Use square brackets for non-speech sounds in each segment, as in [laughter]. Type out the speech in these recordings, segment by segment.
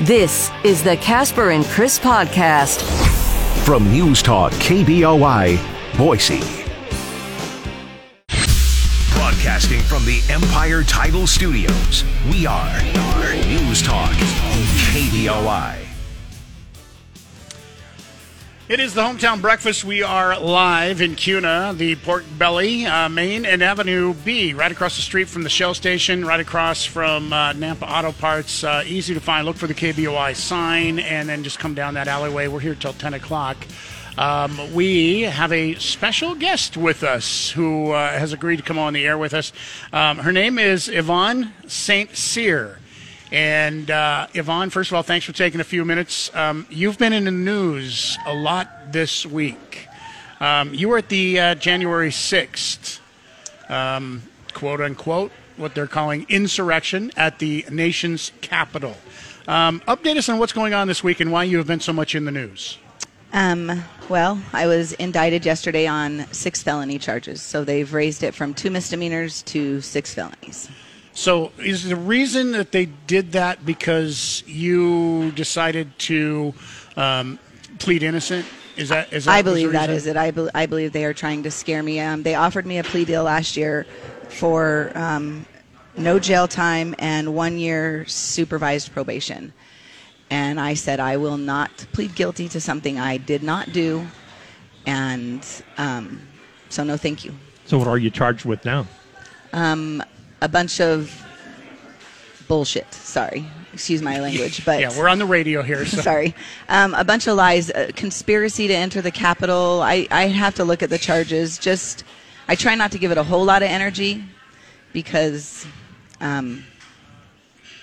This is the Casper and Chris podcast from News Talk KBOI, Boise. Broadcasting from the Empire Title Studios, we are News Talk KBOI. It is the hometown breakfast. We are live in Kuna, the Pork Belly, uh, Main and Avenue B, right across the street from the Shell station, right across from uh, Nampa Auto Parts. Uh, easy to find. Look for the KBOI sign, and then just come down that alleyway. We're here till 10 o'clock. Um, we have a special guest with us who uh, has agreed to come on the air with us. Um, her name is Yvonne St. Cyr. And uh, Yvonne, first of all, thanks for taking a few minutes. Um, you've been in the news a lot this week. Um, you were at the uh, January 6th, um, quote unquote, what they're calling insurrection at the nation's capital. Um, update us on what's going on this week and why you have been so much in the news. Um, well, I was indicted yesterday on six felony charges. So they've raised it from two misdemeanors to six felonies. So, is the reason that they did that because you decided to um, plead innocent? Is that is that I believe that is it. I, be- I believe they are trying to scare me. Um, they offered me a plea deal last year for um, no jail time and one year supervised probation, and I said I will not plead guilty to something I did not do, and um, so no, thank you. So, what are you charged with now? Um, a bunch of bullshit. Sorry, excuse my language, but yeah, we're on the radio here. So. [laughs] sorry, um, a bunch of lies, uh, conspiracy to enter the Capitol. I I have to look at the charges. Just I try not to give it a whole lot of energy because um,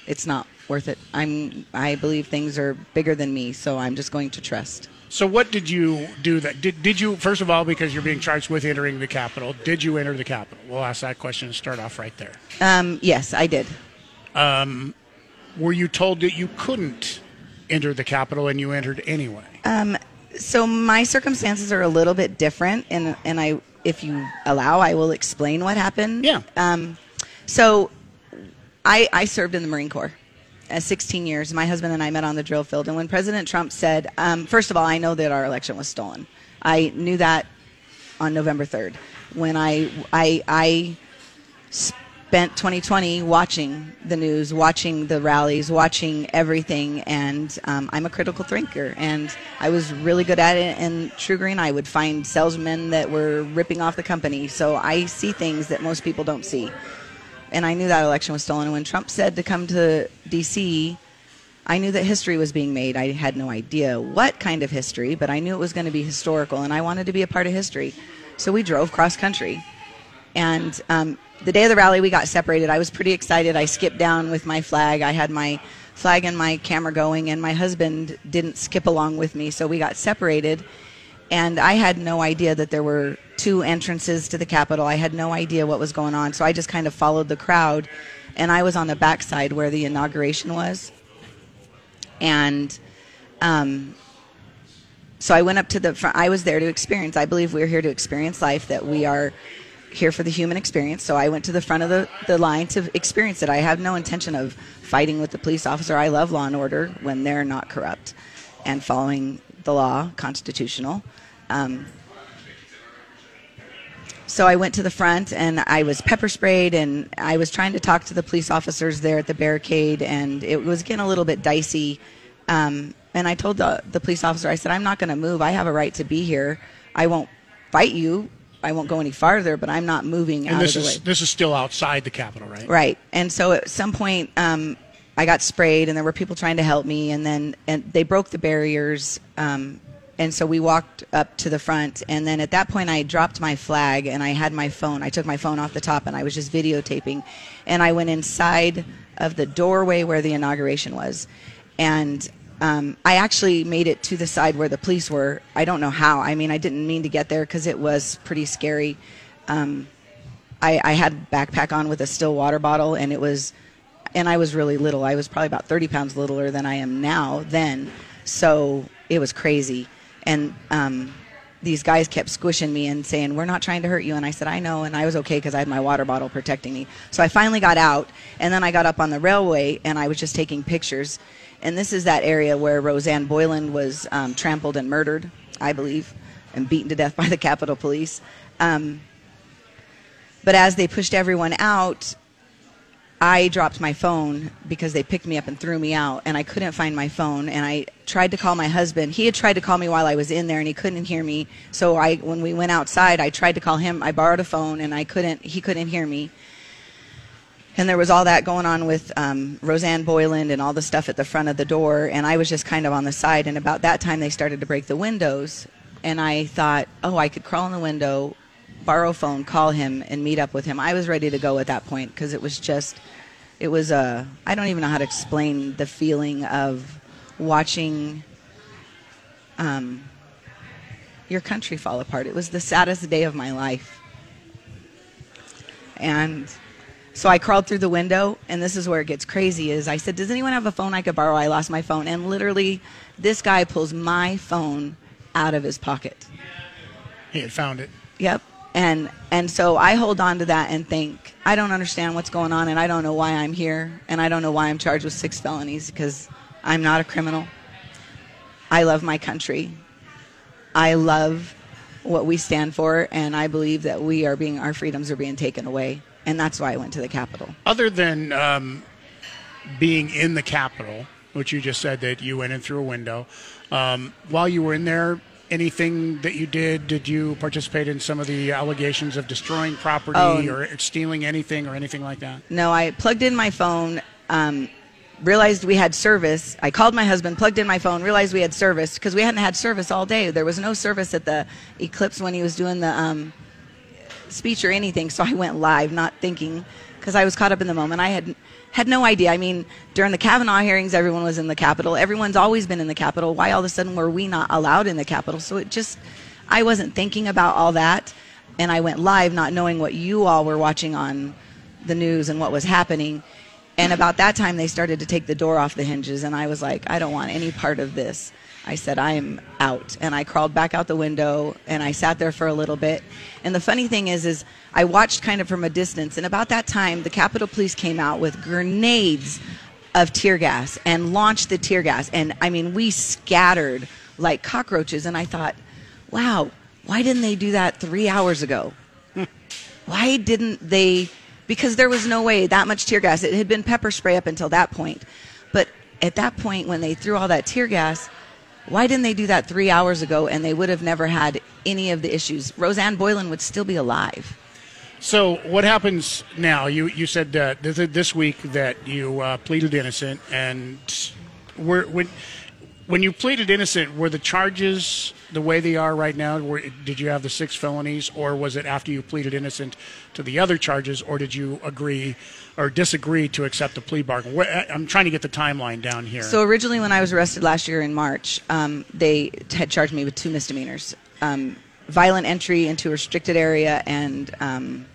it's not worth it. I'm I believe things are bigger than me, so I'm just going to trust. So what did you do that did, did you first of all because you're being charged with entering the Capitol, did you enter the Capitol? We'll ask that question and start off right there. Um, yes, I did. Um, were you told that you couldn't enter the Capitol and you entered anyway? Um, so my circumstances are a little bit different and and I if you allow I will explain what happened. Yeah. Um, so I I served in the Marine Corps. Uh, 16 years. My husband and I met on the drill field. And when President Trump said, um, first of all, I know that our election was stolen. I knew that on November 3rd when I, I, I spent 2020 watching the news, watching the rallies, watching everything. And um, I'm a critical thinker. And I was really good at it And TruGreen, I would find salesmen that were ripping off the company. So I see things that most people don't see and I knew that election was stolen. And when Trump said to come to D.C., I knew that history was being made. I had no idea what kind of history, but I knew it was going to be historical, and I wanted to be a part of history. So we drove cross country. And um, the day of the rally, we got separated. I was pretty excited. I skipped down with my flag. I had my flag and my camera going, and my husband didn't skip along with me, so we got separated. And I had no idea that there were two entrances to the Capitol. I had no idea what was going on, so I just kind of followed the crowd, and I was on the backside where the inauguration was, and um, so I went up to the front. I was there to experience. I believe we're here to experience life. That we are here for the human experience. So I went to the front of the, the line to experience it. I have no intention of fighting with the police officer. I love law and order when they're not corrupt and following the law, constitutional. Um, so I went to the front and I was pepper sprayed and I was trying to talk to the police officers there at the barricade and it was getting a little bit dicey. Um, and I told the, the police officer, I said, I'm not going to move. I have a right to be here. I won't fight you. I won't go any farther, but I'm not moving and out this of the is way. this is still outside the Capitol, right? Right. And so at some point, um, I got sprayed, and there were people trying to help me, and then and they broke the barriers. Um, and so we walked up to the front, and then at that point, I dropped my flag, and I had my phone. I took my phone off the top, and I was just videotaping, and I went inside of the doorway where the inauguration was, and um, I actually made it to the side where the police were. I don't know how. I mean, I didn't mean to get there because it was pretty scary. Um, I, I had backpack on with a still water bottle, and it was, and I was really little. I was probably about 30 pounds littler than I am now then. So it was crazy. And um, these guys kept squishing me and saying, "We're not trying to hurt you." And I said, "I know," and I was okay because I had my water bottle protecting me. So I finally got out, and then I got up on the railway and I was just taking pictures. And this is that area where Rosanne Boyland was um, trampled and murdered, I believe, and beaten to death [laughs] by the Capitol Police. Um, but as they pushed everyone out, I dropped my phone because they picked me up and threw me out, and I couldn't find my phone. And I tried to call my husband. He had tried to call me while I was in there, and he couldn't hear me. So I, when we went outside, I tried to call him. I borrowed a phone, and I couldn't. He couldn't hear me. And there was all that going on with um, Rosanne Boyland and all the stuff at the front of the door, and I was just kind of on the side. And about that time, they started to break the windows, and I thought, oh, I could crawl in the window, borrow phone, call him, and meet up with him. I was ready to go at that point because it was just, it was a, I don't even know how to explain the feeling of watching um, your country fall apart. It was the saddest day of my life. And so I crawled through the window, and this is where it gets crazy. Is I said, "Does anyone have a phone I could borrow? I lost my phone." And literally, this guy pulls my phone out of his pocket. He had found it. Yep. And and so I hold on to that and think I don't understand what's going on and I don't know why I'm here and I don't know why I'm charged with six felonies because I'm not a criminal. I love my country. I love what we stand for and I believe that we are being our freedoms are being taken away and that's why I went to the Capitol. Other than um, being in the Capitol, which you just said that you went in through a window, um, while you were in there, anything that you did? Did you participate in some of the allegations of destroying property Oh. or stealing anything or anything like that? No, I plugged in my phone, um, realized we had service. I called my husband, plugged in my phone, realized we had service because we hadn't had service all day. There was no service at the Ellipse when he was doing the um, speech or anything. So I went live, not thinking because I was caught up in the moment. I had had no idea. I mean, during the Kavanaugh hearings, everyone was in the Capitol. Everyone's always been in the Capitol. Why all of a sudden were we not allowed in the Capitol? So it just, I wasn't thinking about all that, and I went live, not knowing what you all were watching on the news and what was happening. And about that time, they started to take the door off the hinges, and I was like, I don't want any part of this. I said, I am out. And I crawled back out the window and I sat there for a little bit. And the funny thing is, is I watched kind of from a distance. And about that time, the Capitol Police came out with grenades of tear gas and launched the tear gas. And I mean, we scattered like cockroaches. And I thought, wow, why didn't they do that three hours ago? [laughs] why didn't they? Because there was no way that much tear gas. It had been pepper spray up until that point. But at that point, when they threw all that tear gas, why didn't they do that three hours ago and they would have never had any of the issues? Rosanne Boyland would still be alive. So what happens now? You you said uh, this, this week that you uh, pleaded innocent, and were, when when you pleaded innocent, were the charges the way they are right now? Were, did you have the six felonies, or was it after you pleaded innocent to the other charges, or did you agree or disagree to accept the plea bargain? I'm trying to get the timeline down here. So originally, when I was arrested last year in March, um, they had charged me with two misdemeanors: um, violent entry into a restricted area and um,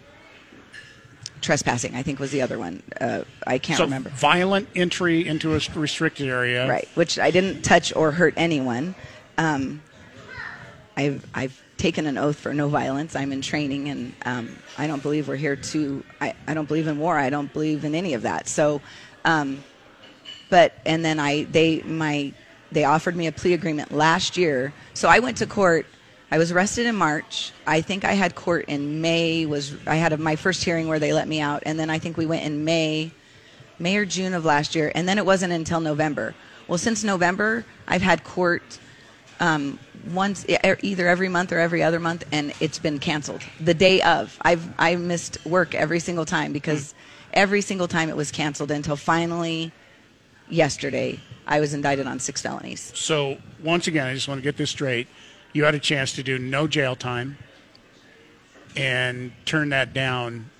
trespassing. I think was the other one. Uh, I can't So remember. violent entry into a restricted area. Right, which I didn't touch or hurt anyone. Um, I've I've taken an oath for no violence. I'm in training, and um, I don't believe we're here to. I, I don't believe in war. I don't believe in any of that. So, um, but and then I they my they offered me a plea agreement last year. So I went to court. I was arrested in March. I think I had court in May. Was I had a, my first hearing where they let me out, and then I think we went in May. May or June of last year, and then it wasn't until November. Well, since November, I've had court um, once, either every month or every other month, and it's been canceled the day of. I've I missed work every single time because every single time it was canceled until finally yesterday I was indicted on six felonies. So once again, I just want to get this straight. You had a chance to do no jail time and turn that down.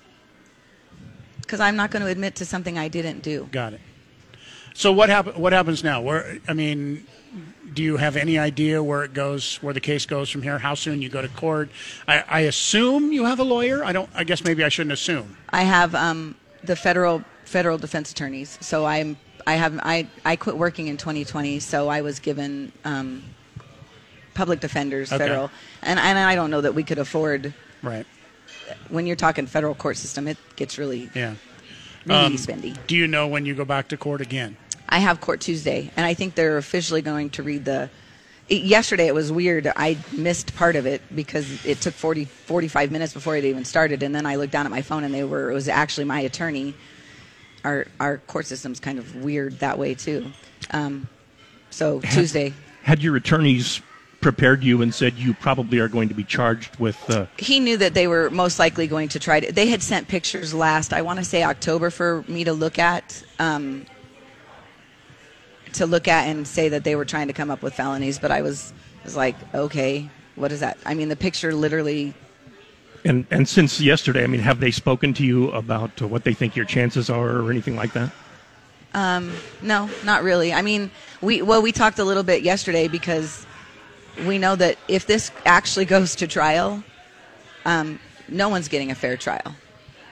Because I'm not going to admit to something I didn't do. Got it. So what happen, What happens now? Where I mean, do you have any idea where it goes, where the case goes from here? How soon you go to court? I, I assume you have a lawyer. I don't. I guess maybe I shouldn't assume. I have um, the federal federal defense attorneys. So I'm I have I I quit working in 2020. So I was given um, public defenders, Okay. federal, and and I don't know that we could afford. Right. When you're talking federal court system, it gets really Yeah. really Um, spendy. Do you know when you go back to court again? I have court Tuesday, and I think they're officially going to read the. It, yesterday it was weird. I missed part of it because it took 40, 45 minutes before it even started, and then I looked down at my phone and they were. It was actually my attorney. Our our court system's kind of weird that way too. Um, so Tuesday, Had your attorneys prepared you and said you probably are going to be charged with uh, he knew that they were most likely going to try to. They had sent pictures last, I want to say October, for me to look at, um, to look at and say that they were trying to come up with felonies. But I was was like, okay, what is that? I mean, the picture literally. and and since yesterday, I mean, have they spoken to you about what they think your chances are or anything like that? um, No, not really. I mean, we well, we talked a little bit yesterday because we know that if this actually goes to trial, um, no one's getting a fair trial.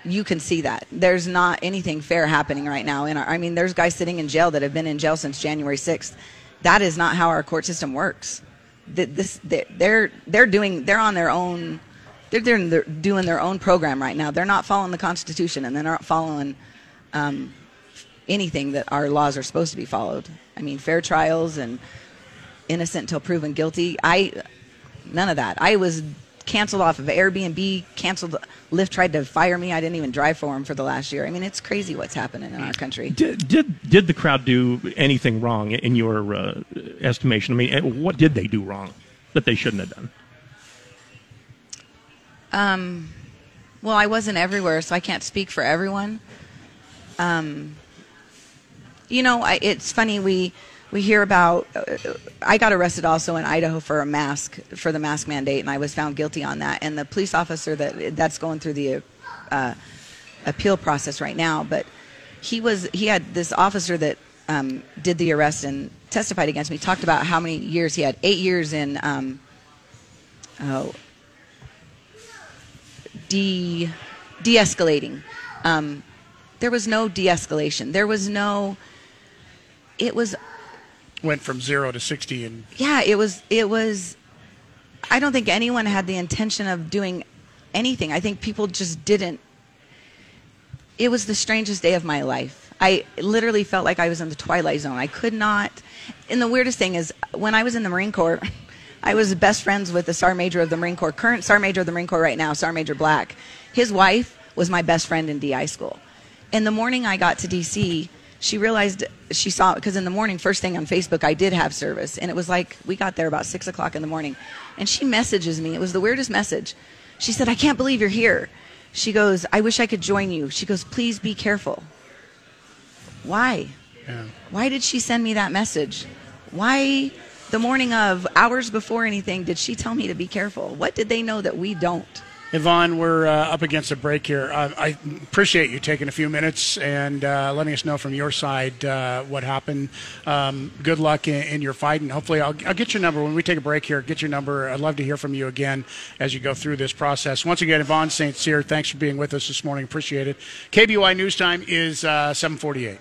You can see that there's not anything fair happening right now. In our, I mean, there's guys sitting in jail that have been in jail since January 6th. That is not how our court system works. This they- they're they're doing they're on their own. They're, they're doing their own program right now. They're not following the Constitution and they're not following anything that our laws are supposed to be followed. I mean, fair trials and innocent until proven guilty. I none of that. I was canceled off of Airbnb. Canceled. Lyft tried to fire me. I didn't even drive for them for the last year. I mean, it's crazy what's happening in our country. Did did, did the crowd do anything wrong in your uh, estimation? I mean, eh, what did they do wrong that they shouldn't have done? Um, Well, I wasn't everywhere, so I can't speak for everyone. Um, you know, I, it's funny we we hear about. Uh, I got arrested also in Idaho for a mask for the mask mandate, and I was found guilty on that. And the police officer that that's going through the uh, appeal process right now, but he was he had this officer that um, did the arrest and testified against me. Talked about how many years he had. Eight years in. Um, oh, de de-escalating. Um, there was no de-escalation. There was no. It was Went from zero to sixty and yeah. It was it was. I don't think anyone had the intention of doing anything. I think people just didn't. It was the strangest day of my life. I literally felt like I was in the twilight zone. I could not. And the weirdest thing is, when I was in the Marine Corps, [laughs] I was best friends with the Sergeant Major of the Marine Corps, current Sergeant Major of the Marine Corps right now, Sergeant Major Black. His wife was my best friend in DI school. And the morning I got to DC, she realized she saw it because in the morning, first thing on Facebook, I did have service, and it was like we got there about six o'clock in the morning, and she messages me. It was the weirdest message. She said, "I can't believe you're here." She goes, "I wish I could join you." She goes, "Please be careful." Why? yeah. Why did she send me that message? Why, the morning of, hours before anything, did she tell me to be careful? What did they know that we don't? Yvonne, we're uh, up against a break here. Uh, I appreciate you taking a few minutes and uh, letting us know from your side uh, what happened. Um, good luck in, in your fight, and hopefully, I'll, I'll get your number when we take a break here. Get your number. I'd love to hear from you again as you go through this process. Once again, Yvonne St. Cyr, thanks for being with us this morning. Appreciate it. KBOI News Time is uh, 748.